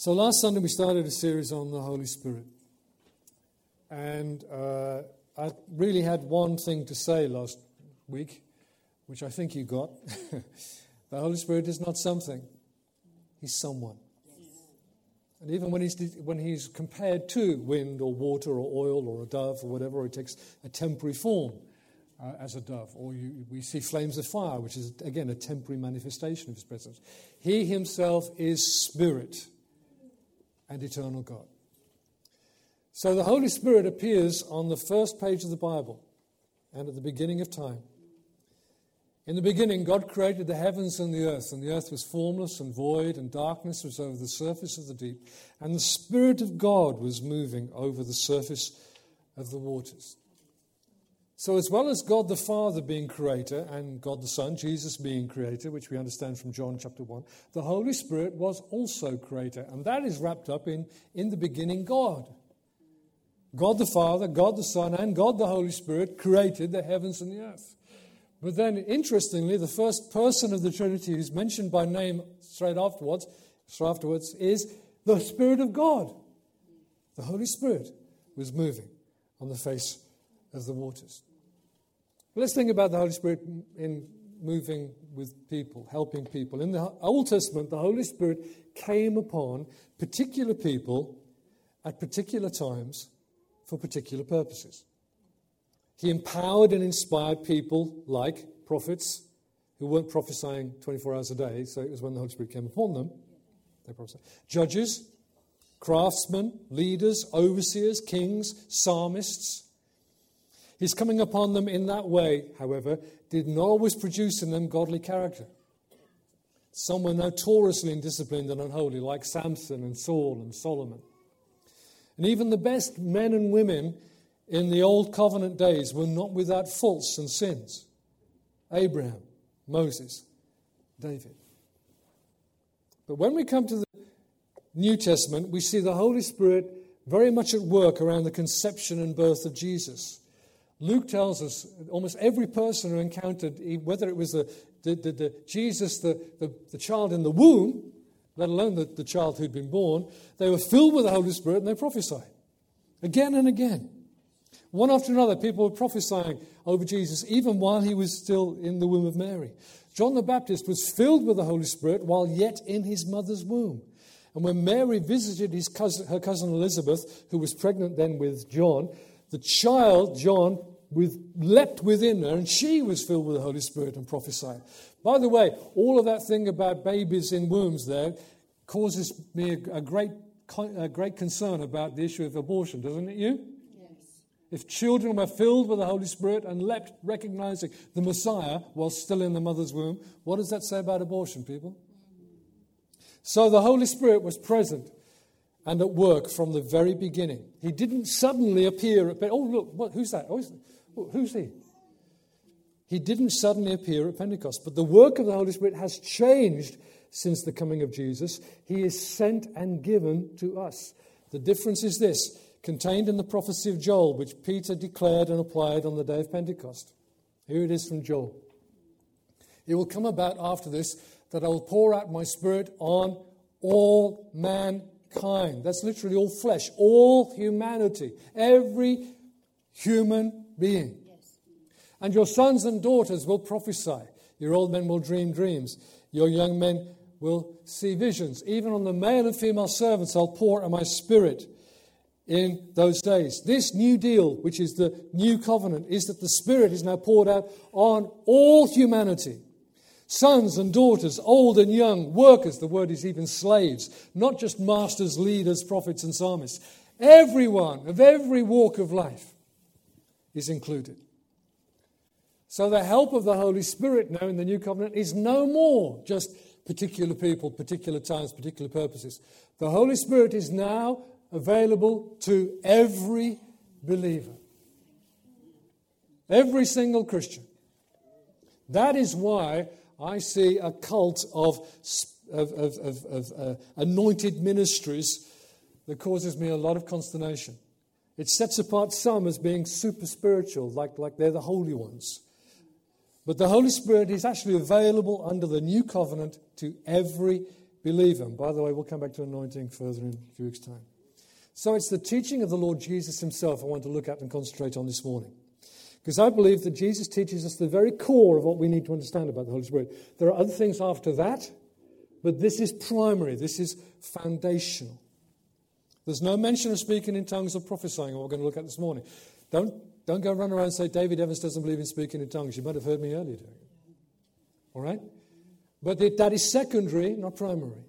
So last Sunday we started a series on the Holy Spirit. And uh, I really had one thing to say last week, which I think you got. the Holy Spirit is not something, He's someone. And even when he's, when he's compared to wind or water or oil or a dove or whatever, it takes a temporary form uh, as a dove. Or you, we see flames of fire, which is, again, a temporary manifestation of his presence. He himself is spirit and eternal God. So the Holy Spirit appears on the first page of the Bible and at the beginning of time. In the beginning, God created the heavens and the earth, and the earth was formless and void, and darkness was over the surface of the deep, and the Spirit of God was moving over the surface of the waters. So, as well as God the Father being creator and God the Son, Jesus being creator, which we understand from John chapter 1, the Holy Spirit was also creator, and that is wrapped up in, in the beginning, God. God the Father, God the Son, and God the Holy Spirit created the heavens and the earth. But then, interestingly, the first person of the Trinity who's mentioned by name straight afterwards, straight afterwards is the Spirit of God. The Holy Spirit was moving on the face of the waters. Let's think about the Holy Spirit in moving with people, helping people. In the Old Testament, the Holy Spirit came upon particular people at particular times for particular purposes. He empowered and inspired people like prophets who weren't prophesying 24 hours a day, so it was when the Holy Spirit came upon them. They prophesied. Judges, craftsmen, leaders, overseers, kings, psalmists. His coming upon them in that way, however, did not always produce in them godly character. Some were notoriously indisciplined and unholy, like Samson and Saul and Solomon. And even the best men and women in the old covenant days were not without faults and sins Abraham, Moses, David. But when we come to the New Testament, we see the Holy Spirit very much at work around the conception and birth of Jesus. Luke tells us almost every person who encountered, whether it was the, the, the, the Jesus, the, the, child in the womb, let alone the, the child who'd been born, they were filled with the Holy Spirit and they prophesied again and again. One after another, people were prophesying over Jesus, even while he was still in the womb of Mary. John the Baptist was filled with the Holy Spirit while yet in his mother's womb. And when Mary visited his cousin, her cousin Elizabeth, who was pregnant then with John, the child, John, with, leapt within her, and she was filled with the Holy Spirit and prophesied. By the way, all of that thing about babies in wombs there causes me a, a great, a great concern about the issue of abortion, doesn't it, you? If children were filled with the Holy Spirit and leapt recognizing the Messiah while still in the mother's womb, what does that say about abortion, people? So the Holy Spirit was present and at work from the very beginning. He didn't suddenly appear at, oh, look, what, who's that? Oh, who's he? He didn't suddenly appear at Pentecost, but the work of the Holy Spirit has changed since the coming of Jesus. He is sent and given to us. The difference is this contained in the prophecy of Joel, which Peter declared and applied on the day of Pentecost. Here it is from Joel. It will come about after this that I will pour out my spirit on all mankind. That's literally all flesh, all humanity, every human being. And your sons and daughters will prophesy. Your old men will dream dreams. Your young men will see visions. Even on the male and female servants, I'll pour out my spirit in those days. This new deal, which is the new covenant, is that the Spirit is now poured out on all humanity. Sons and daughters, old and young, workers, the word is even slaves, not just masters, leaders, prophets, and psalmists. Everyone of every walk of life is included. So the help of the Holy Spirit now in the new covenant is no more just particular people, particular times, particular purposes. The Holy Spirit is now available to every believer, every single Christian. That is why I see a cult of, of, of, of, uh, anointed ministries that causes me a lot of consternation. It sets apart some as being super spiritual, like, like they're the holy ones. But the Holy Spirit is actually available under the new covenant to every believer. And by the way, we'll come back to anointing further in a few weeks' time. So it's the teaching of the Lord Jesus himself I want to look at and concentrate on this morning. Because I believe that Jesus teaches us the very core of what we need to understand about the Holy Spirit. There are other things after that, but this is primary, this is foundational. There's no mention of speaking in tongues or prophesying, what we're going to look at this morning. Don't, don't go run around and say, David Evans doesn't believe in speaking in tongues. You might have heard me earlier doing it. All right? But that is secondary, not primary.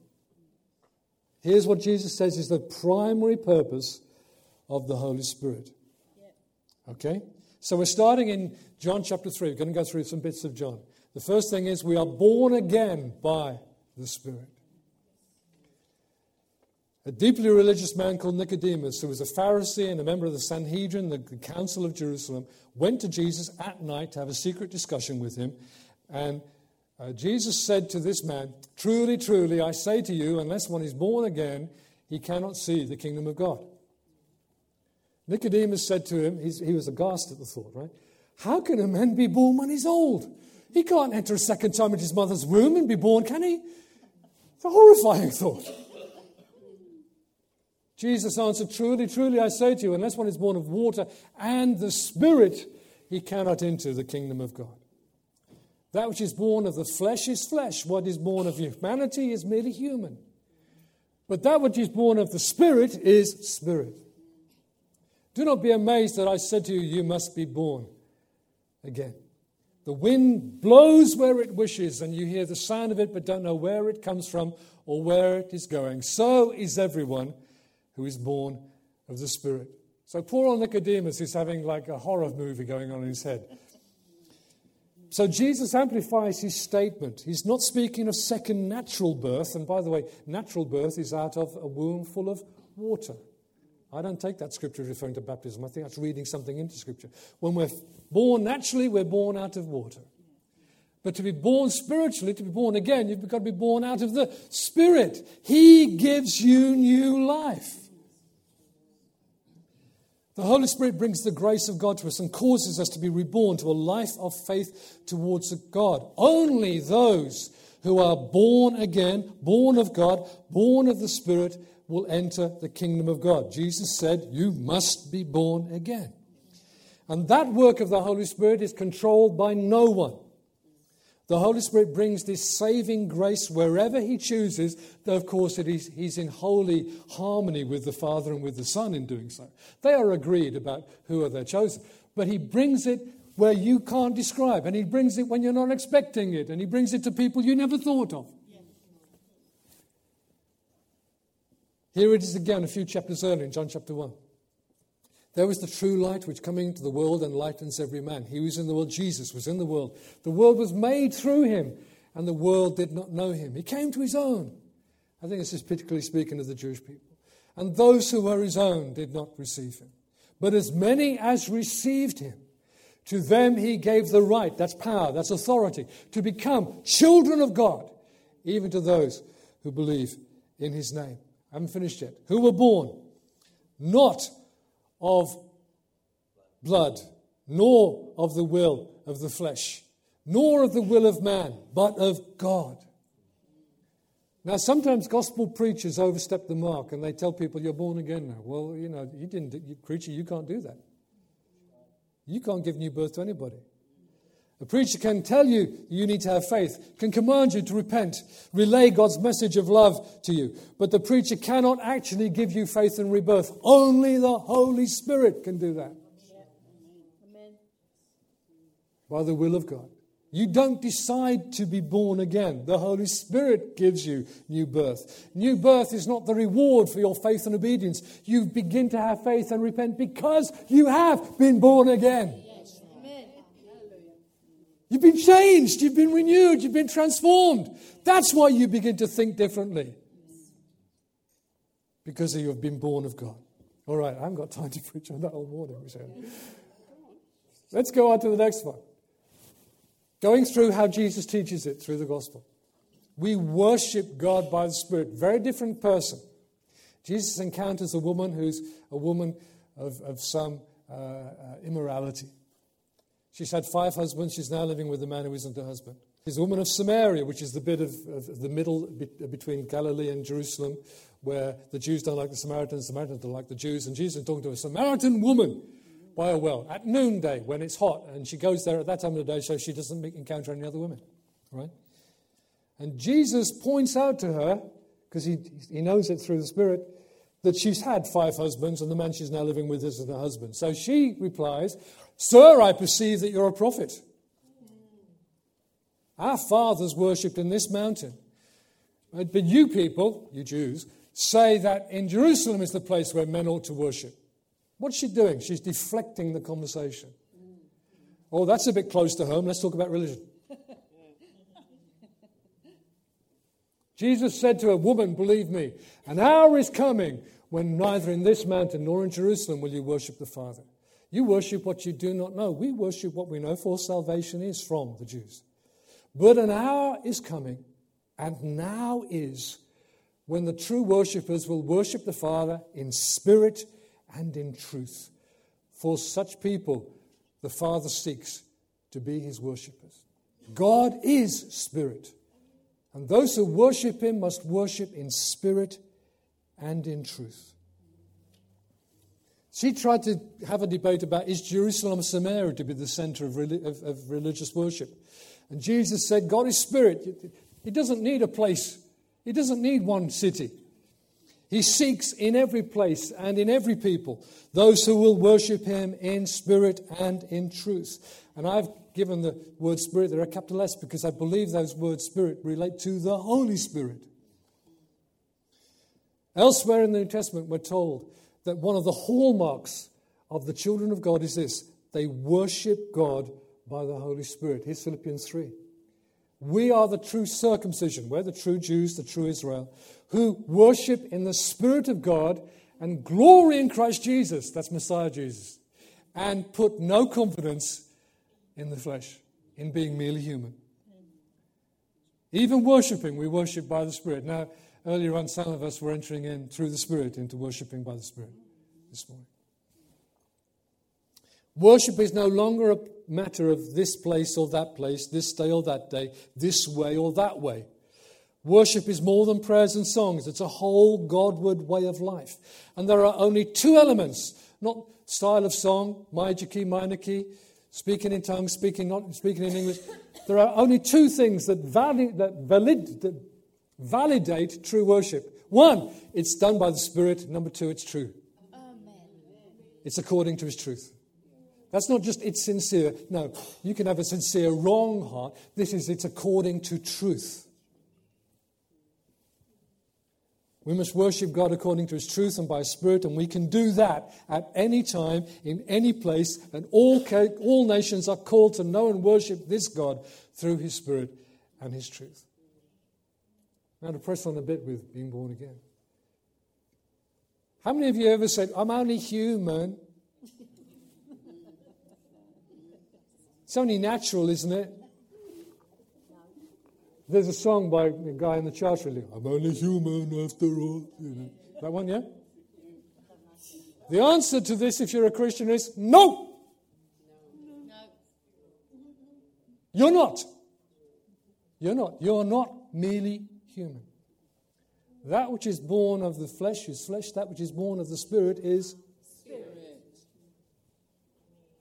Here's what Jesus says is the primary purpose of the Holy Spirit. Okay? So we're starting in John chapter 3. We're going to go through some bits of John. The first thing is we are born again by the Spirit. A deeply religious man called Nicodemus, who was a Pharisee and a member of the Sanhedrin, the Council of Jerusalem, went to Jesus at night to have a secret discussion with him. And uh, Jesus said to this man, Truly, truly, I say to you, unless one is born again, he cannot see the kingdom of God. Nicodemus said to him, he was aghast at the thought, right? How can a man be born when he's old? He can't enter a second time into his mother's womb and be born, can he? It's a horrifying thought. Jesus answered, Truly, truly, I say to you, unless one is born of water and the Spirit, he cannot enter the kingdom of God. That which is born of the flesh is flesh. What is born of humanity is merely human. But that which is born of the Spirit is spirit. Do not be amazed that I said to you, You must be born again. The wind blows where it wishes, and you hear the sound of it, but don't know where it comes from or where it is going. So is everyone who is born of the Spirit. So poor old Nicodemus is having like a horror movie going on in his head. So Jesus amplifies his statement. He's not speaking of second natural birth. And by the way, natural birth is out of a womb full of water. I don't take that scripture referring to baptism. I think that's reading something into scripture. When we're born naturally, we're born out of water. But to be born spiritually, to be born again, you've got to be born out of the Spirit. He gives you new life. The Holy Spirit brings the grace of God to us and causes us to be reborn to a life of faith towards God. Only those who are born again, born of God, born of the Spirit, will enter the kingdom of God. Jesus said, You must be born again. And that work of the Holy Spirit is controlled by no one. The Holy Spirit brings this saving grace wherever He chooses, though, of course, it is, He's in holy harmony with the Father and with the Son in doing so. They are agreed about who are their chosen. But He brings it where you can't describe, and He brings it when you're not expecting it, and He brings it to people you never thought of. Here it is again, a few chapters earlier in John chapter 1. There was the true light which coming into the world enlightens every man. He was in the world, Jesus was in the world. The world was made through him, and the world did not know him. He came to his own. I think this is particularly speaking of the Jewish people. And those who were his own did not receive him. But as many as received him, to them he gave the right, that's power, that's authority, to become children of God, even to those who believe in his name. I haven't finished yet. Who were born not of blood, nor of the will of the flesh, nor of the will of man, but of God. Now, sometimes gospel preachers overstep the mark and they tell people, You're born again now. Well, you know, you didn't, you, preacher, you can't do that. You can't give new birth to anybody. A preacher can tell you you need to have faith, can command you to repent, relay God's message of love to you. But the preacher cannot actually give you faith and rebirth. Only the Holy Spirit can do that. By the will of God. You don't decide to be born again. The Holy Spirit gives you new birth. New birth is not the reward for your faith and obedience. You begin to have faith and repent because you have been born again. You've been changed, you've been renewed, you've been transformed. That's why you begin to think differently. Because you have been born of God. All right, I haven't got time to preach on that all morning, Michelle. Let's go on to the next one. Going through how Jesus teaches it through the gospel. We worship God by the Spirit. Very different person. Jesus encounters a woman who's a woman of, of some uh, uh, immorality. She's had five husbands. She's now living with a man who isn't her husband. She's a woman of Samaria, which is the bit of, of the middle between Galilee and Jerusalem, where the Jews don't like the Samaritans, the Samaritans don't like the Jews. And Jesus is talking to a Samaritan woman by a well at noonday when it's hot. And she goes there at that time of the day so she doesn't encounter any other women. Right? And Jesus points out to her, because he, he knows it through the Spirit, that she's had five husbands and the man she's now living with is her husband. So she replies, Sir, I perceive that you're a prophet. Our fathers worshipped in this mountain. But you people, you Jews, say that in Jerusalem is the place where men ought to worship. What's she doing? She's deflecting the conversation. Oh, that's a bit close to home. Let's talk about religion. Jesus said to a woman, Believe me, an hour is coming when neither in this mountain nor in Jerusalem will you worship the Father. You worship what you do not know. We worship what we know, for salvation is from the Jews. But an hour is coming, and now is, when the true worshippers will worship the Father in spirit and in truth. For such people, the Father seeks to be his worshippers. God is spirit. And those who worship him must worship in spirit and in truth. She tried to have a debate about is Jerusalem Samaria to be the center of, of, of religious worship? And Jesus said, God is spirit. He doesn't need a place, He doesn't need one city. He seeks in every place and in every people those who will worship Him in spirit and in truth. And I've given the word Spirit there a capital S because I believe those words Spirit relate to the Holy Spirit. Elsewhere in the New Testament, we're told that one of the hallmarks of the children of God is this they worship God by the Holy Spirit. Here's Philippians 3. We are the true circumcision. We're the true Jews, the true Israel, who worship in the Spirit of God and glory in Christ Jesus. That's Messiah Jesus. And put no confidence in the flesh, in being merely human. Even worshipping, we worship by the Spirit. Now, earlier on, some of us were entering in through the Spirit into worshipping by the Spirit this morning. Worship is no longer a matter of this place or that place, this day or that day, this way or that way. Worship is more than prayers and songs, it's a whole Godward way of life. And there are only two elements, not style of song, major key, minor key, speaking in tongues, speaking not speaking in English. There are only two things that, valid, that, valid, that validate true worship. One, it's done by the Spirit. Number two, it's true. Amen. It's according to His truth. That's not just it's sincere. No, you can have a sincere wrong heart. This is it's according to truth. We must worship God according to His truth and by His Spirit, and we can do that at any time, in any place, and all, all nations are called to know and worship this God through His Spirit and His truth. Now, to press on a bit with being born again. How many of you ever said, I'm only human? it's only natural, isn't it? There's a song by a guy in the church really, I'm only human after all. You know. That one, yeah? The answer to this, if you're a Christian, is no. no. You're not. You're not. You're not merely human. That which is born of the flesh is flesh, that which is born of the spirit is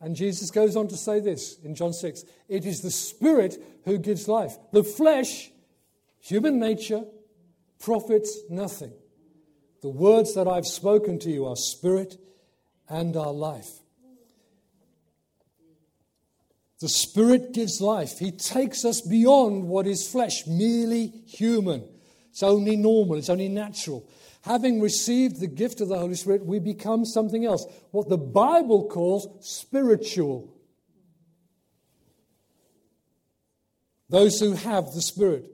and Jesus goes on to say this in John 6 It is the Spirit who gives life. The flesh, human nature, profits nothing. The words that I've spoken to you are spirit and are life. The Spirit gives life. He takes us beyond what is flesh, merely human. It's only normal, it's only natural. Having received the gift of the Holy Spirit, we become something else, what the Bible calls spiritual. Those who have the Spirit.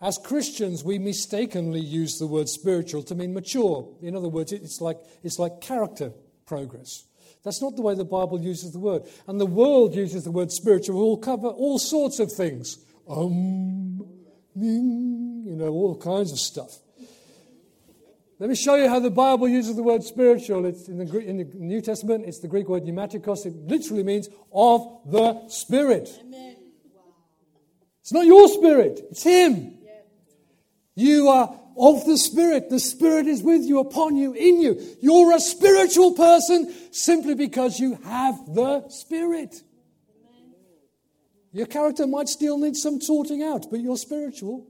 As Christians, we mistakenly use the word spiritual to mean mature. In other words, it's like, it's like character progress. That's not the way the Bible uses the word. And the world uses the word spiritual We'll cover all sorts of things. Um, you know, all kinds of stuff. Let me show you how the Bible uses the word spiritual. It's in the, in the New Testament, it's the Greek word pneumatikos. It literally means of the Spirit. Amen. It's not your spirit, it's Him. You are of the Spirit. The Spirit is with you, upon you, in you. You're a spiritual person simply because you have the Spirit. Your character might still need some sorting out, but you're spiritual.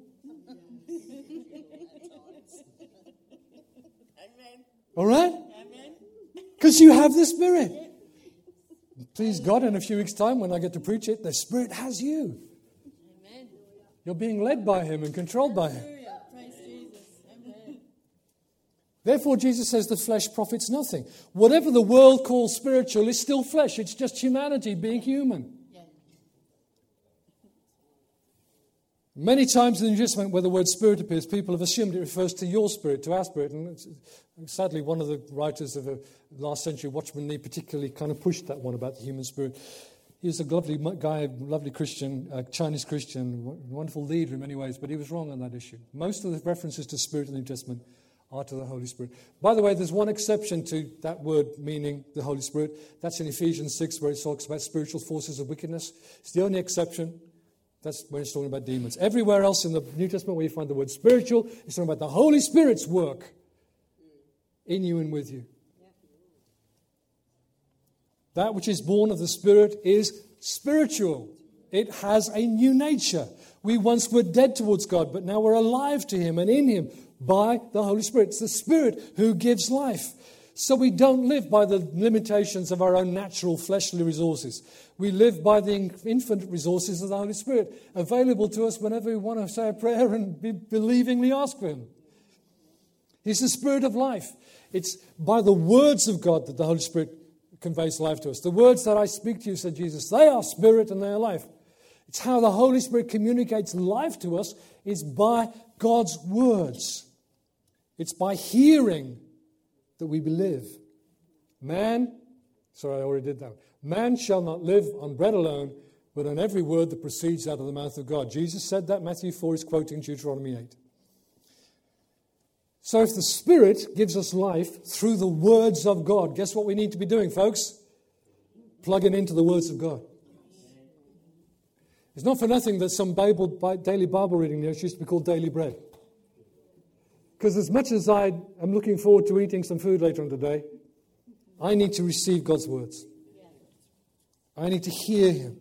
All right? Because you have the Spirit. Please God, in a few weeks' time, when I get to preach it, the Spirit has you. You're being led by Him and controlled by Him. Therefore, Jesus says the flesh profits nothing. Whatever the world calls spiritual is still flesh, it's just humanity being human. Many times in the New Testament, where the word spirit appears, people have assumed it refers to your spirit, to our spirit. And sadly, one of the writers of the last century, Watchman Nee, particularly kind of pushed that one about the human spirit. He was a lovely guy, lovely Christian, a Chinese Christian, wonderful leader in many ways, but he was wrong on that issue. Most of the references to spirit in the New Testament are to the Holy Spirit. By the way, there's one exception to that word meaning the Holy Spirit. That's in Ephesians 6, where it talks about spiritual forces of wickedness. It's the only exception. That's when it's talking about demons. Everywhere else in the New Testament where you find the word spiritual, it's talking about the Holy Spirit's work in you and with you. That which is born of the Spirit is spiritual. It has a new nature. We once were dead towards God, but now we're alive to Him and in Him by the Holy Spirit. It's the Spirit who gives life. So we don't live by the limitations of our own natural fleshly resources. We live by the infinite resources of the Holy Spirit, available to us whenever we want to say a prayer and be believingly ask for Him. He's the Spirit of life. It's by the words of God that the Holy Spirit conveys life to us. The words that I speak to you, said Jesus, they are spirit and they are life. It's how the Holy Spirit communicates life to us is by God's words. It's by hearing that we believe. Man, sorry, I already did that. Man shall not live on bread alone, but on every word that proceeds out of the mouth of God. Jesus said that. Matthew 4 is quoting Deuteronomy 8. So if the Spirit gives us life through the words of God, guess what we need to be doing, folks? Plugging into the words of God. It's not for nothing that some Bible, daily Bible reading notes used to be called daily bread. Because as much as I am looking forward to eating some food later on today, I need to receive God's words. I need to hear Him.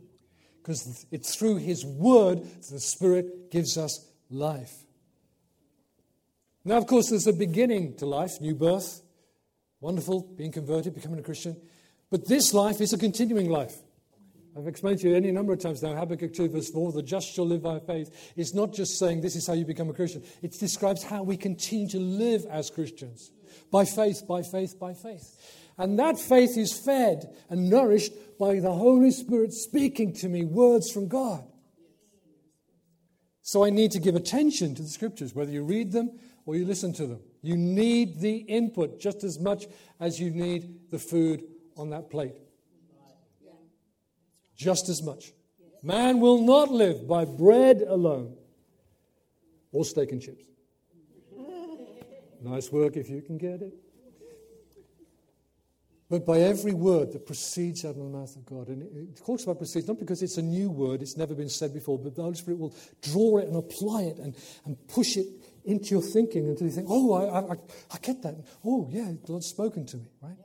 Because it's through His word that the Spirit gives us life. Now, of course, there's a beginning to life, new birth. Wonderful, being converted, becoming a Christian. But this life is a continuing life. I've explained to you any number of times now, Habakkuk 2, verse 4, the just shall live by faith. It's not just saying this is how you become a Christian, it describes how we continue to live as Christians. By faith, by faith, by faith. And that faith is fed and nourished by the Holy Spirit speaking to me words from God. So I need to give attention to the scriptures, whether you read them or you listen to them. You need the input just as much as you need the food on that plate just as much. Man will not live by bread alone or steak and chips. Nice work if you can get it. But by every word that proceeds out of the mouth of God. And it talks about proceeds not because it's a new word, it's never been said before, but the Holy Spirit will draw it and apply it and, and push it into your thinking until you think, oh, I, I, I get that. Oh, yeah, God's spoken to me, right?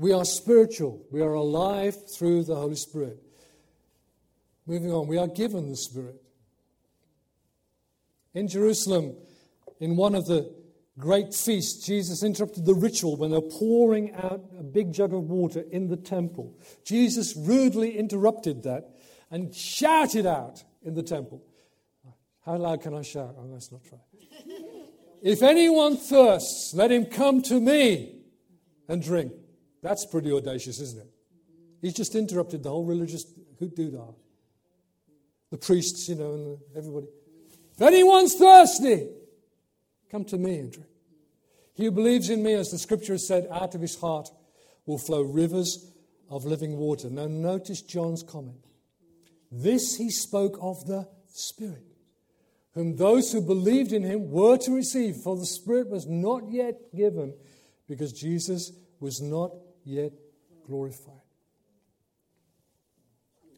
We are spiritual. We are alive through the Holy Spirit. Moving on, we are given the Spirit. In Jerusalem, in one of the great feasts, Jesus interrupted the ritual when they're pouring out a big jug of water in the temple. Jesus rudely interrupted that and shouted out in the temple. How loud can I shout? Oh, let's not try. if anyone thirsts, let him come to me and drink. That's pretty audacious, isn't it? He's just interrupted the whole religious doodah. The priests, you know, and everybody. If anyone's thirsty, come to me and drink. He who believes in me, as the scripture has said, out of his heart will flow rivers of living water. Now, notice John's comment. This he spoke of the Spirit, whom those who believed in him were to receive, for the Spirit was not yet given because Jesus was not yet glorified.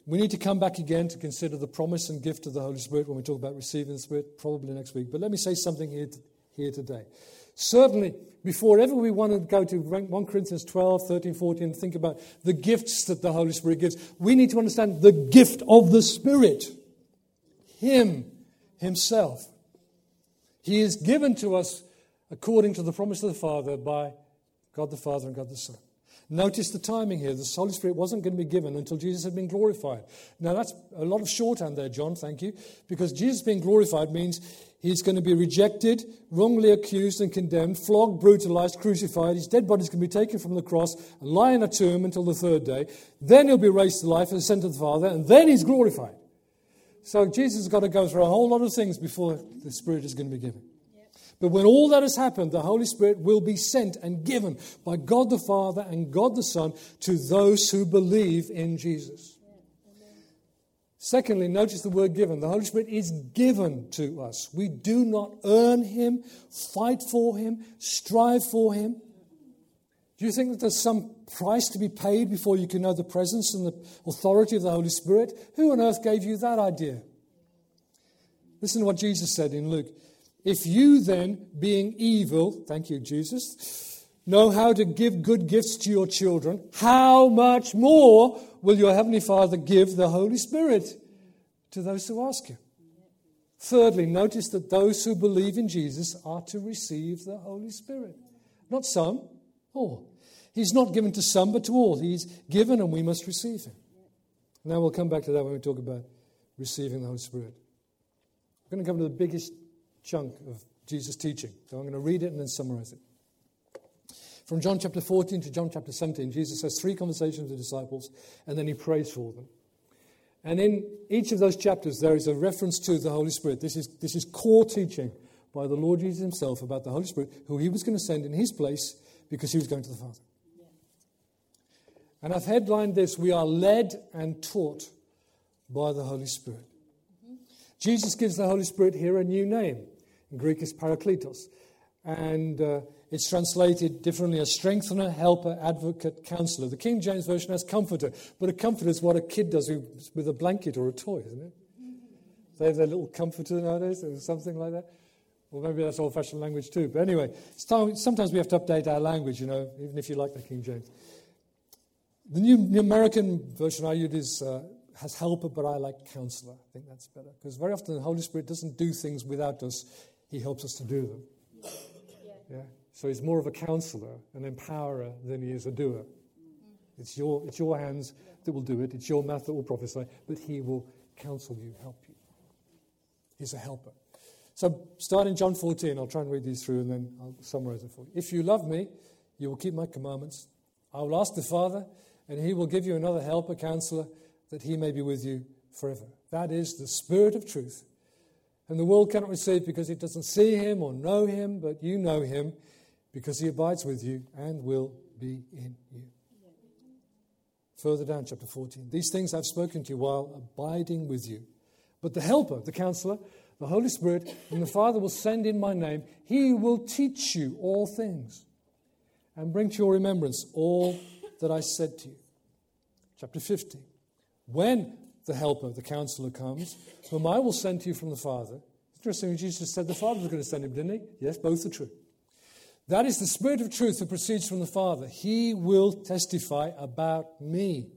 We need to come back again to consider the promise and gift of the Holy Spirit when we talk about receiving the Spirit, probably next week. But let me say something here, here today. Certainly, before ever we want to go to 1 Corinthians 12, 13, 14, and think about the gifts that the Holy Spirit gives, we need to understand the gift of the Spirit. Him, Himself. He is given to us according to the promise of the Father by God the Father and God the Son. Notice the timing here. The Holy Spirit wasn't going to be given until Jesus had been glorified. Now, that's a lot of shorthand there, John, thank you, because Jesus being glorified means he's going to be rejected, wrongly accused and condemned, flogged, brutalized, crucified. His dead body is going to be taken from the cross and lie in a tomb until the third day. Then he'll be raised to life and sent to the Father, and then he's glorified. So Jesus has got to go through a whole lot of things before the Spirit is going to be given. But when all that has happened, the Holy Spirit will be sent and given by God the Father and God the Son to those who believe in Jesus. Secondly, notice the word given. The Holy Spirit is given to us. We do not earn Him, fight for Him, strive for Him. Do you think that there's some price to be paid before you can know the presence and the authority of the Holy Spirit? Who on earth gave you that idea? Listen to what Jesus said in Luke. If you then, being evil, thank you, Jesus, know how to give good gifts to your children, how much more will your Heavenly Father give the Holy Spirit to those who ask Him? Thirdly, notice that those who believe in Jesus are to receive the Holy Spirit. Not some, all. He's not given to some, but to all. He's given, and we must receive Him. Now we'll come back to that when we talk about receiving the Holy Spirit. We're going to come to the biggest chunk of Jesus' teaching. So I'm going to read it and then summarize it. From John chapter 14 to John chapter 17, Jesus has three conversations with the disciples and then he prays for them. And in each of those chapters, there is a reference to the Holy Spirit. This is, this is core teaching by the Lord Jesus himself about the Holy Spirit, who he was going to send in his place because he was going to the Father. And I've headlined this We are led and taught by the Holy Spirit. Mm-hmm. Jesus gives the Holy Spirit here a new name. Greek, is parakletos. And uh, it's translated differently as strengthener, helper, advocate, counselor. The King James Version has comforter, but a comforter is what a kid does with a blanket or a toy, isn't it? They have their little comforter nowadays, or something like that. Well, maybe that's old fashioned language too. But anyway, sometimes we have to update our language, you know, even if you like the King James. The New, New American version I use is uh, has helper, but I like counselor. I think that's better. Because very often the Holy Spirit doesn't do things without us, He helps us to do them. Yeah. yeah? So He's more of a counselor, an empowerer, than He is a doer. It's your, it's your hands that will do it, it's your mouth that will prophesy, but He will counsel you, help you. He's a helper. So, start in John 14. I'll try and read these through and then I'll summarize it for you. If you love me, you will keep my commandments. I will ask the Father, and he will give you another helper, counselor that he may be with you forever. That is the Spirit of truth. And the world cannot receive because it doesn't see him or know him, but you know him because he abides with you and will be in you. Further down, chapter 14. These things I've spoken to you while abiding with you. But the Helper, the Counselor, the Holy Spirit, and the Father will send in my name. He will teach you all things and bring to your remembrance all that I said to you. Chapter 15. When the helper, the counselor comes, whom I will send to you from the Father. Interesting, Jesus said the Father was going to send him, didn't he? Yes, both are true. That is the Spirit of truth that proceeds from the Father. He will testify about me.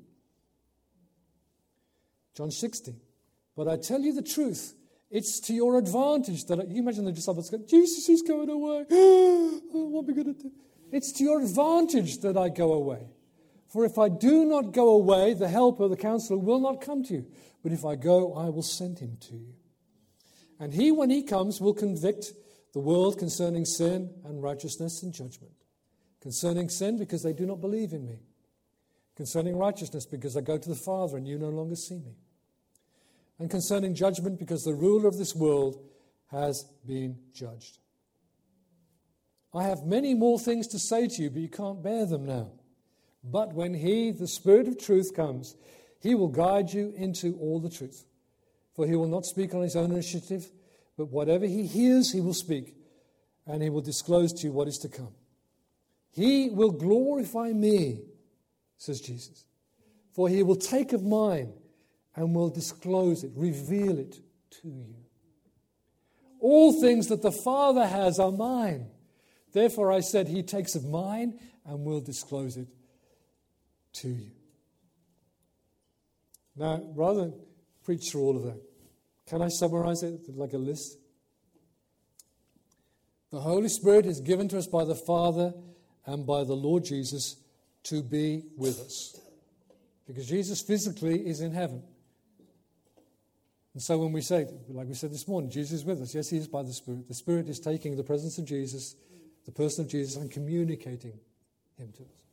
John 16. But I tell you the truth, it's to your advantage that you imagine the disciples go, Jesus is going away. what are we going to do? It's to your advantage that I go away. For if I do not go away, the helper, the counselor, will not come to you. But if I go, I will send him to you. And he, when he comes, will convict the world concerning sin and righteousness and judgment. Concerning sin, because they do not believe in me. Concerning righteousness, because I go to the Father and you no longer see me. And concerning judgment, because the ruler of this world has been judged. I have many more things to say to you, but you can't bear them now. But when He, the Spirit of truth, comes, He will guide you into all the truth. For He will not speak on His own initiative, but whatever He hears, He will speak, and He will disclose to you what is to come. He will glorify me, says Jesus, for He will take of mine and will disclose it, reveal it to you. All things that the Father has are mine. Therefore, I said, He takes of mine and will disclose it to you. Now, rather than preach through all of that, can I summarize it like a list? The Holy Spirit is given to us by the Father and by the Lord Jesus to be with us. Because Jesus physically is in heaven. And so when we say, like we said this morning, Jesus is with us, yes, he is by the Spirit. The Spirit is taking the presence of Jesus, the person of Jesus, and communicating him to us.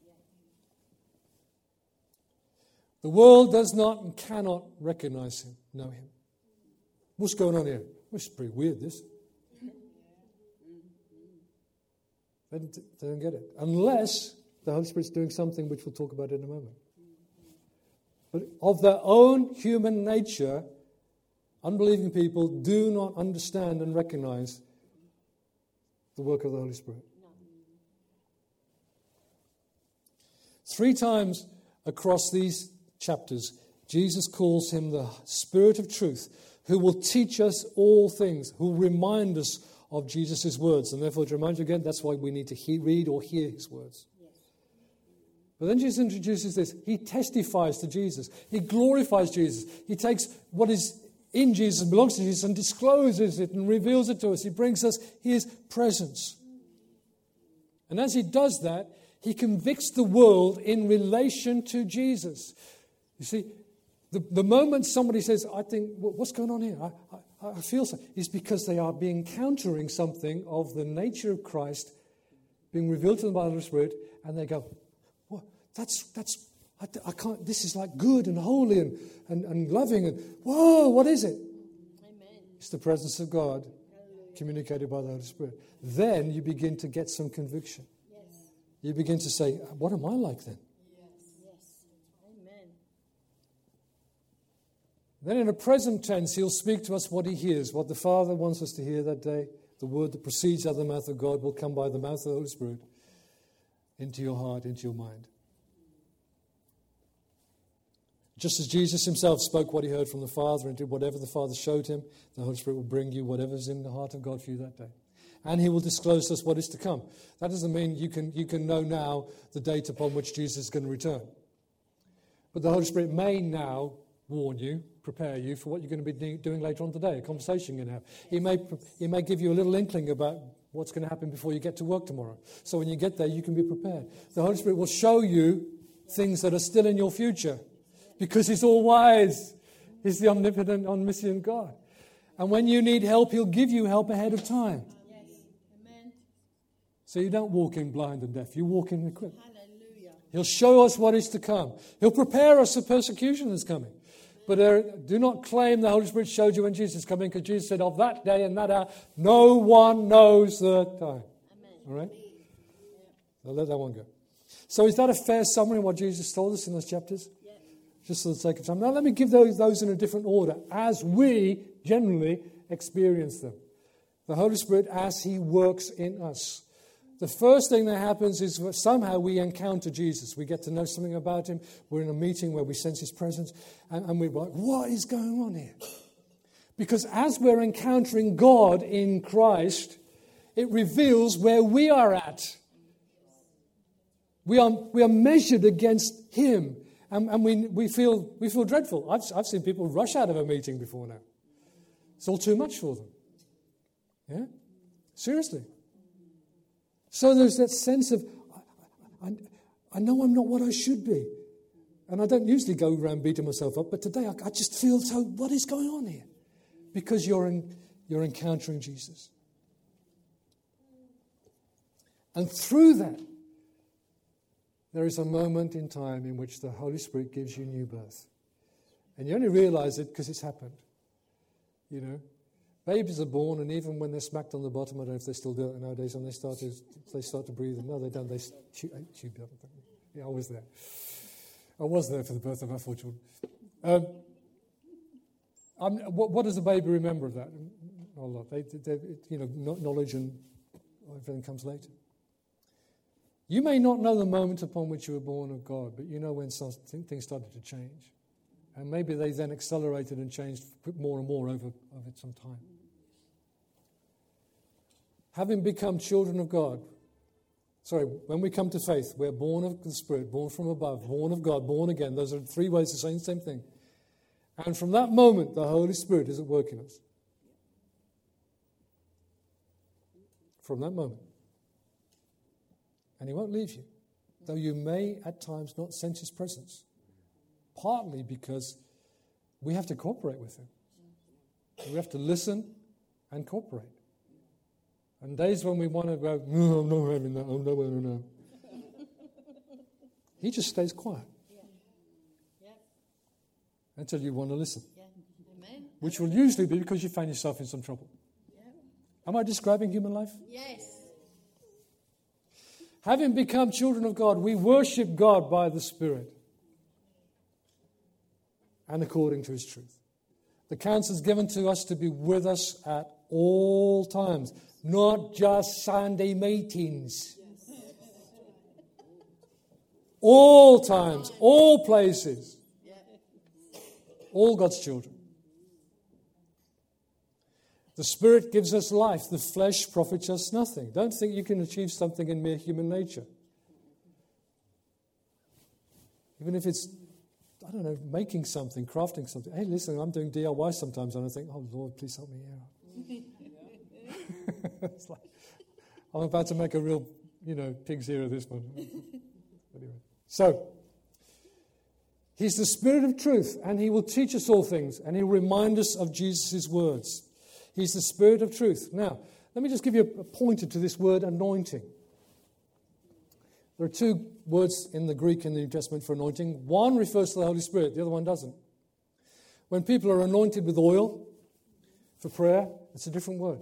The world does not and cannot recognize him, know him. What's going on here? This is pretty weird, this. They don't get it. Unless the Holy Spirit's doing something which we'll talk about in a moment. But of their own human nature, unbelieving people do not understand and recognize the work of the Holy Spirit. Three times across these chapters, Jesus calls him the Spirit of truth, who will teach us all things, who will remind us of Jesus' words. And therefore, to remind you again, that's why we need to he- read or hear his words. But then Jesus introduces this. He testifies to Jesus. He glorifies Jesus. He takes what is in Jesus and belongs to Jesus and discloses it and reveals it to us. He brings us his presence. And as he does that, he convicts the world in relation to Jesus. You see, the, the moment somebody says, I think, what's going on here? I, I, I feel so, is because they are being encountering something of the nature of Christ being revealed to them by the Holy Spirit, and they go, well, that's, that's, I, I, can't, this is like good and holy and, and, and loving, and whoa, what is it? Amen. It's the presence of God communicated by the Holy Spirit. Then you begin to get some conviction. Yes. You begin to say, what am I like then? Then, in a present tense, he'll speak to us what he hears, what the Father wants us to hear that day. The word that proceeds out of the mouth of God will come by the mouth of the Holy Spirit into your heart, into your mind. Just as Jesus himself spoke what he heard from the Father and did whatever the Father showed him, the Holy Spirit will bring you whatever's in the heart of God for you that day. And he will disclose to us what is to come. That doesn't mean you can, you can know now the date upon which Jesus is going to return. But the Holy Spirit may now warn you prepare you for what you're going to be doing later on today, a conversation you're going to have. He may, he may give you a little inkling about what's going to happen before you get to work tomorrow. So when you get there, you can be prepared. The Holy Spirit will show you things that are still in your future because He's all wise. He's the omnipotent, omniscient God. And when you need help, He'll give you help ahead of time. So you don't walk in blind and deaf, you walk in equipped. He'll show us what is to come. He'll prepare us for persecution that's coming. But uh, do not claim the Holy Spirit showed you when Jesus is coming, because Jesus said, Of that day and that hour, no one knows the time. Amen. All right? I'll let that one go. So, is that a fair summary of what Jesus told us in those chapters? Just for the sake of time. Now, let me give those, those in a different order as we generally experience them. The Holy Spirit as He works in us the first thing that happens is somehow we encounter Jesus. We get to know something about him. We're in a meeting where we sense his presence, and, and we're like, what is going on here? Because as we're encountering God in Christ, it reveals where we are at. We are, we are measured against him, and, and we, we, feel, we feel dreadful. I've, I've seen people rush out of a meeting before now. It's all too much for them. Yeah? Seriously. So there's that sense of, I, I, I, know I'm not what I should be. And I don't usually go around beating myself up, but today I, I just feel so, what is going on here? Because you're, in, you're encountering Jesus. And through that, there is a moment in time in which the Holy Spirit gives you new birth. And you only realize it because it's happened. You know, Babies are born, and even when they're smacked on the bottom, I don't know if they still do it nowadays, and they start to, they start to breathe. No, they don't. They chew, chew Yeah, I was there. I was there for the birth of our four children. Um, what, what, does the baby remember of that? Not a lot. They, they, you know, knowledge and everything comes later. You may not know the moment upon which you were born of God, but you know when things started to change. And maybe they then accelerated and changed more and more over, over some time. Having become children of God, sorry, when we come to faith, we're born of the Spirit, born from above, born of God, born again. Those are three ways of saying the same thing. And from that moment, the Holy Spirit is at work in us. From that moment. And He won't leave you, though you may at times not sense His presence. Partly because we have to cooperate with Him, we have to listen and cooperate. And days when we want to go, no, I'm not having that, oh, no, no, no. He just stays quiet until you want to listen. Yeah. Which will usually be because you find yourself in some trouble. Am I describing human life? Yes. Having become children of God, we worship God by the Spirit and according to His truth. The counsel is given to us to be with us at all times, not just Sunday meetings. All times, all places all God's children. The Spirit gives us life, the flesh profits us nothing. Don't think you can achieve something in mere human nature. Even if it's, I don't know, making something, crafting something. Hey, listen, I'm doing DIY sometimes, and I think, oh, Lord, please help me out. it's like, I'm about to make a real, you know, pig's ear of this one. anyway. So, He's the Spirit of truth, and He will teach us all things, and He'll remind us of Jesus' words. He's the Spirit of truth. Now, let me just give you a pointer to this word anointing. There are two words in the Greek in the New Testament for anointing. One refers to the Holy Spirit, the other one doesn't. When people are anointed with oil for prayer, it's a different word.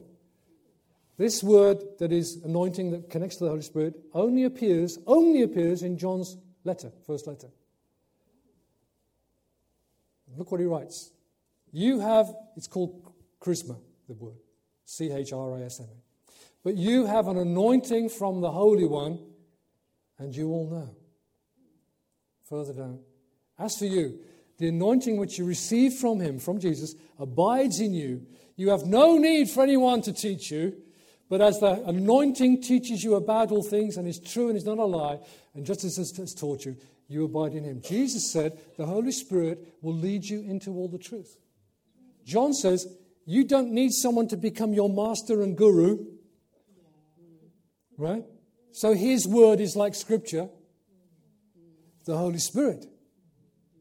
This word that is anointing that connects to the Holy Spirit only appears, only appears in John's letter, first letter. Look what he writes. You have, it's called chrisma, the word, C H R I S M A. But you have an anointing from the Holy One, and you all know. Further down. As for you, the anointing which you receive from him, from Jesus, abides in you. You have no need for anyone to teach you, but as the anointing teaches you about all things and is true and is not a lie, and just as it has taught you, you abide in him. Jesus said the Holy Spirit will lead you into all the truth. John says you don't need someone to become your master and guru. Right? So his word is like scripture. The Holy Spirit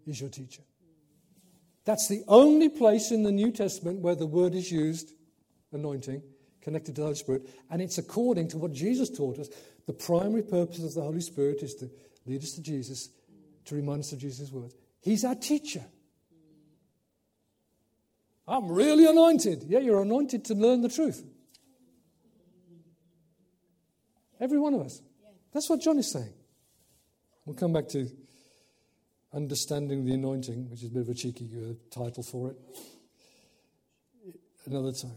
is your teacher. That's the only place in the New Testament where the word is used, anointing, connected to the Holy Spirit, and it's according to what Jesus taught us. The primary purpose of the Holy Spirit is to lead us to Jesus to remind us of Jesus' words. He's our teacher. I'm really anointed. Yeah, you're anointed to learn the truth. Every one of us. That's what John is saying. We'll come back to understanding the anointing, which is a bit of a cheeky uh, title for it, another time.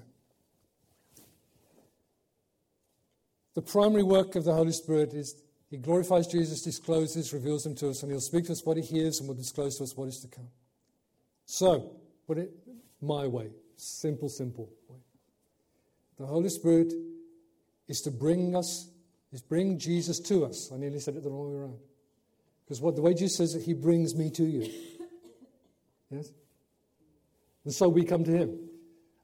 The primary work of the Holy Spirit is he glorifies Jesus, discloses, reveals him to us, and he'll speak to us what he hears and will disclose to us what is to come. So, put it my way. Simple, simple way. The Holy Spirit is to bring us, is bring Jesus to us. I nearly said it the wrong way around. Because what the way Jesus says that he brings me to you. Yes? And so we come to him.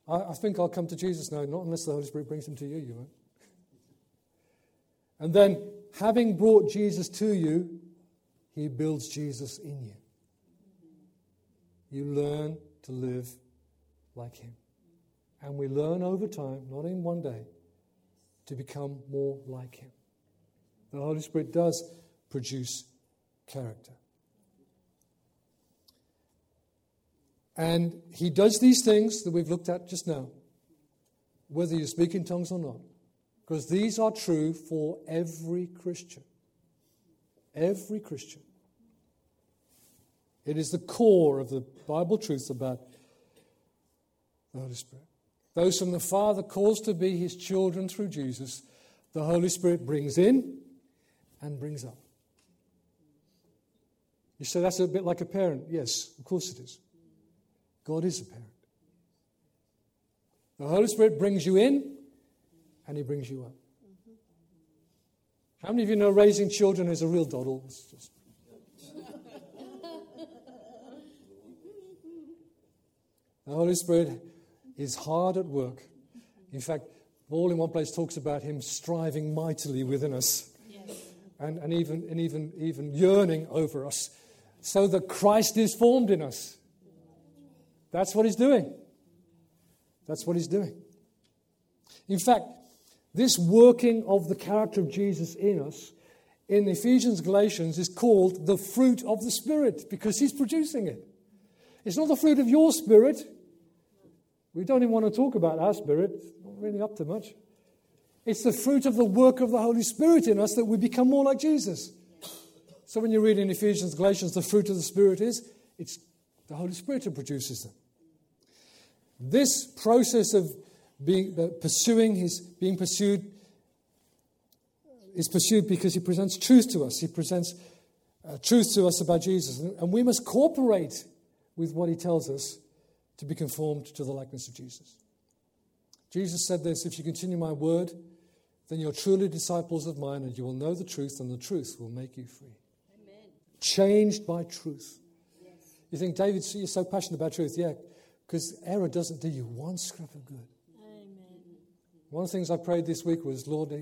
I, I think I'll come to Jesus now, not unless the Holy Spirit brings him to you, you won't. And then having brought Jesus to you, he builds Jesus in you. You learn to live like him. And we learn over time, not in one day, to become more like him. The Holy Spirit does produce character. And he does these things that we've looked at just now, whether you speak in tongues or not. Because these are true for every Christian. Every Christian. It is the core of the Bible truth about the Holy Spirit. Those whom the Father calls to be his children through Jesus, the Holy Spirit brings in and brings up. You say that's a bit like a parent. Yes, of course it is. God is a parent. The Holy Spirit brings you in and He brings you up. How many of you know raising children is a real doddle? Just... the Holy Spirit is hard at work. In fact, Paul in one place talks about him striving mightily within us. And, and, even, and even, even yearning over us so that Christ is formed in us. That's what he's doing. That's what he's doing. In fact, this working of the character of Jesus in us in Ephesians, Galatians is called the fruit of the Spirit because he's producing it. It's not the fruit of your spirit. We don't even want to talk about our spirit, not really up to much. It's the fruit of the work of the Holy Spirit in us that we become more like Jesus. So when you read in Ephesians, Galatians, the fruit of the Spirit is, it's the Holy Spirit who produces them. This process of being uh, pursuing being pursued is pursued because he presents truth to us. He presents uh, truth to us about Jesus, and we must cooperate with what he tells us to be conformed to the likeness of Jesus. Jesus said this: "If you continue my word, then you're truly disciples of mine, and you will know the truth, and the truth will make you free." Amen. Changed by truth. Yes. You think, David, you're so passionate about truth? Yeah, because error doesn't do you one scrap of good. Amen. One of the things I prayed this week was, Lord,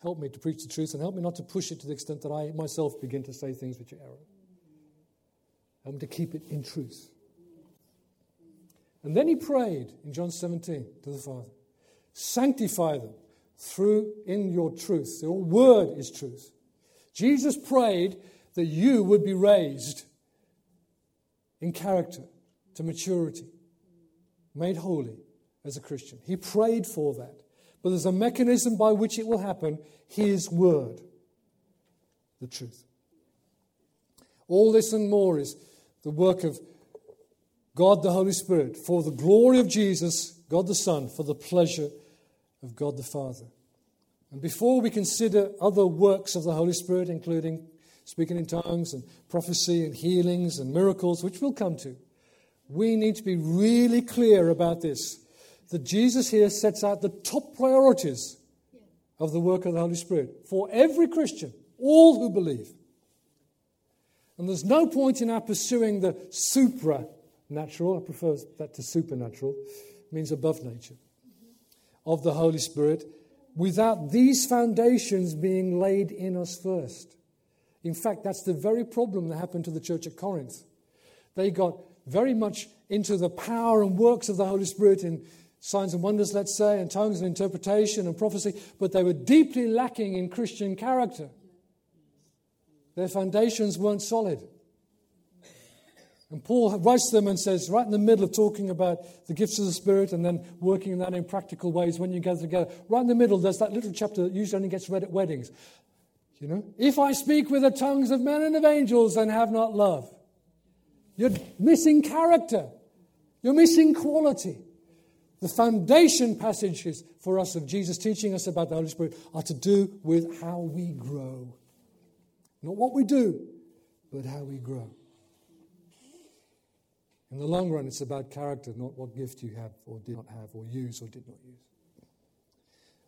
help me to preach the truth and help me not to push it to the extent that I myself begin to say things which are error. Help me to keep it in truth. And then he prayed in John 17 to the Father Sanctify them through in your truth. Your word is truth. Jesus prayed that you would be raised in character to maturity made holy as a Christian. He prayed for that. But there's a mechanism by which it will happen His Word, the truth. All this and more is the work of God the Holy Spirit for the glory of Jesus, God the Son, for the pleasure of God the Father. And before we consider other works of the Holy Spirit, including speaking in tongues and prophecy and healings and miracles, which we'll come to, we need to be really clear about this that Jesus here sets out the top priorities of the work of the Holy Spirit for every Christian, all who believe. And there's no point in our pursuing the supernatural, I prefer that to supernatural, means above nature, of the Holy Spirit, without these foundations being laid in us first. In fact, that's the very problem that happened to the church at Corinth. They got very much into the power and works of the Holy Spirit in signs and wonders, let's say, and tongues and interpretation and prophecy, but they were deeply lacking in Christian character. Their foundations weren't solid. And Paul writes them and says, right in the middle of talking about the gifts of the Spirit and then working that in practical ways when you gather together, right in the middle, there's that little chapter that usually only gets read at weddings. You know, if I speak with the tongues of men and of angels and have not love, you're missing character. You're missing quality. The foundation passages for us of Jesus teaching us about the Holy Spirit are to do with how we grow. Not what we do, but how we grow. In the long run, it's about character, not what gift you have or did not have, or use or did not use.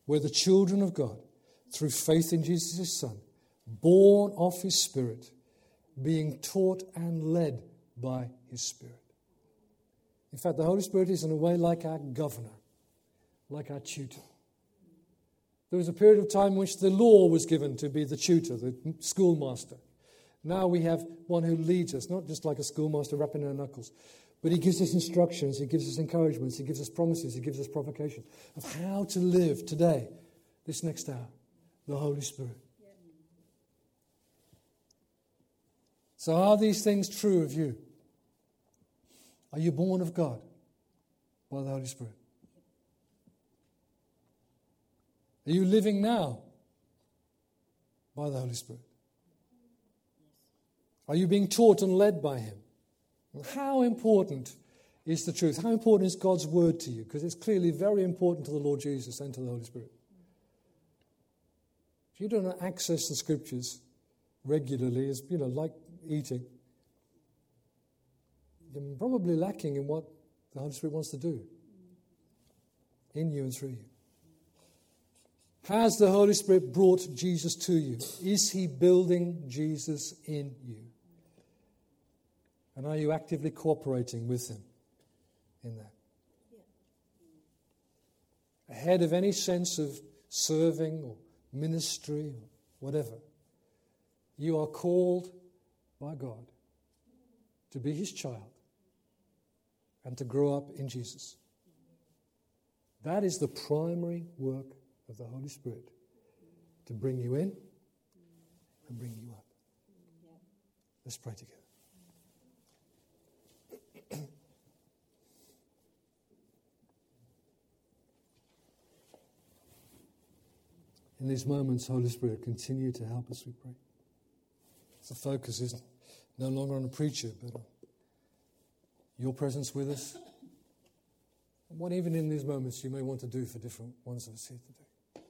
We're the children of God through faith in Jesus' Son, born of His Spirit, being taught and led by His Spirit. In fact, the Holy Spirit is in a way like our governor, like our tutor. There was a period of time in which the law was given to be the tutor, the schoolmaster. Now we have one who leads us, not just like a schoolmaster rapping our knuckles, but he gives us instructions, he gives us encouragements, he gives us promises, he gives us provocation of how to live today, this next hour. The Holy Spirit. So, are these things true of you? Are you born of God by the Holy Spirit? Are you living now by the Holy Spirit? Are you being taught and led by Him? How important is the truth? How important is God's word to you? Because it's clearly very important to the Lord Jesus and to the Holy Spirit. If you don't access the scriptures regularly, as you know, like eating, you're probably lacking in what the Holy Spirit wants to do in you and through you. Has the Holy Spirit brought Jesus to you? Is He building Jesus in you? And are you actively cooperating with Him in that? Ahead of any sense of serving or ministry or whatever, you are called by God to be His child and to grow up in Jesus. That is the primary work of the Holy Spirit to bring you in and bring you up. Let's pray together. In these moments, Holy Spirit, continue to help us, we pray. The focus is no longer on the preacher, but on your presence with us. And what even in these moments you may want to do for different ones of us here today.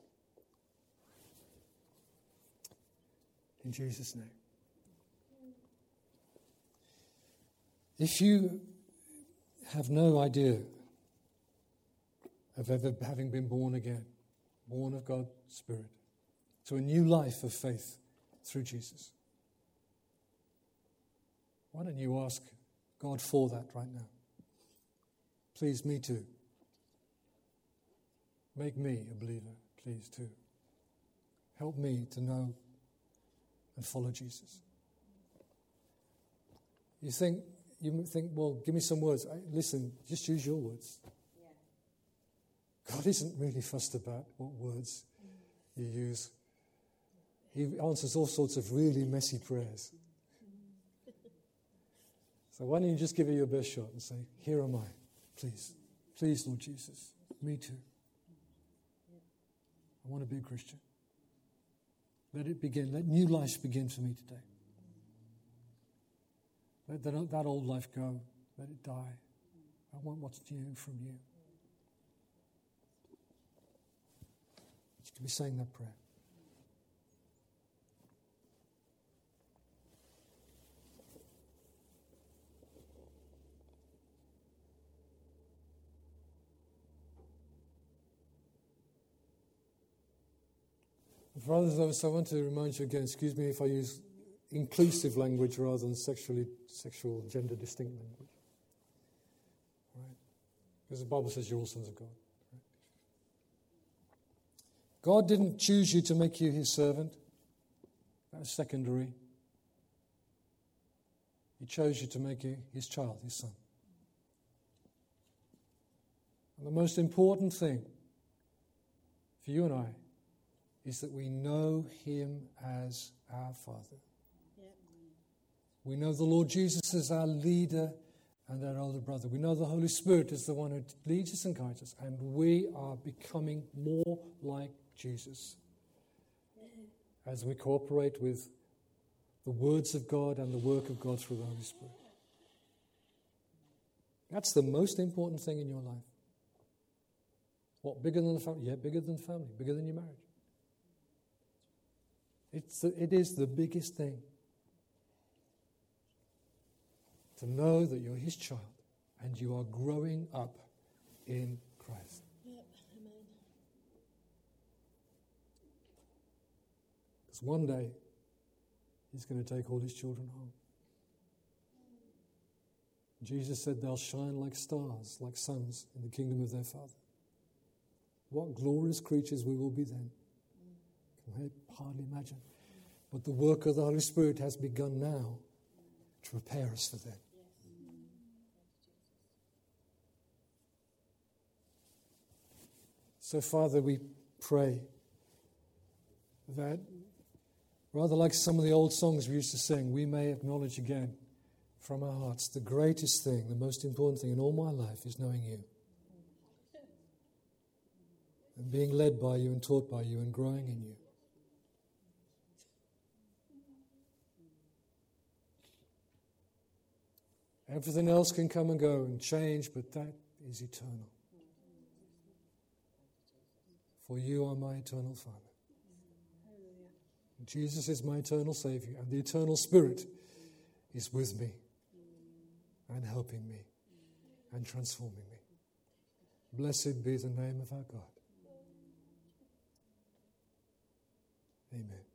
In Jesus' name. If you have no idea of ever having been born again, born of God's Spirit, to a new life of faith through Jesus, why don't you ask God for that right now? Please, me too. Make me a believer, please, too. Help me to know and follow Jesus. You think, you think, well, give me some words. Listen, just use your words. God isn't really fussed about what words you use. He answers all sorts of really messy prayers. So why don't you just give it your best shot and say, Here am I, please. Please, Lord Jesus. Me too. I want to be a Christian. Let it begin. Let new life begin for me today. Let that, old life go. Let it die. I want what's new from you. Can be saying that prayer. Brothers I want to remind you again, excuse me if I use inclusive language rather than sexually, sexual, gender distinct language. Right? Because the Bible says you're all sons of God. God didn't choose you to make you his servant. That's secondary. He chose you to make you his child, his son. And the most important thing for you and I is that we know him as our Father. We know the Lord Jesus as our leader and our older brother. We know the Holy Spirit is the one who leads us and guides us, and we are becoming more like Jesus as we cooperate with the words of God and the work of God through the Holy Spirit. That's the most important thing in your life. What, bigger than the family? Yeah, bigger than family, bigger than your marriage. It's, it is the biggest thing to know that you're His child and you are growing up in Christ. Yep, amen. Because one day He's going to take all His children home. Jesus said, They'll shine like stars, like suns in the kingdom of their Father. What glorious creatures we will be then. Can I hardly imagine. But the work of the Holy Spirit has begun now to prepare us for that. So, Father, we pray that rather like some of the old songs we used to sing, we may acknowledge again from our hearts the greatest thing, the most important thing in all my life is knowing you. And being led by you and taught by you and growing in you. Everything else can come and go and change, but that is eternal. For you are my eternal Father. Jesus is my eternal Savior, and the eternal Spirit is with me and helping me and transforming me. Blessed be the name of our God. Amen.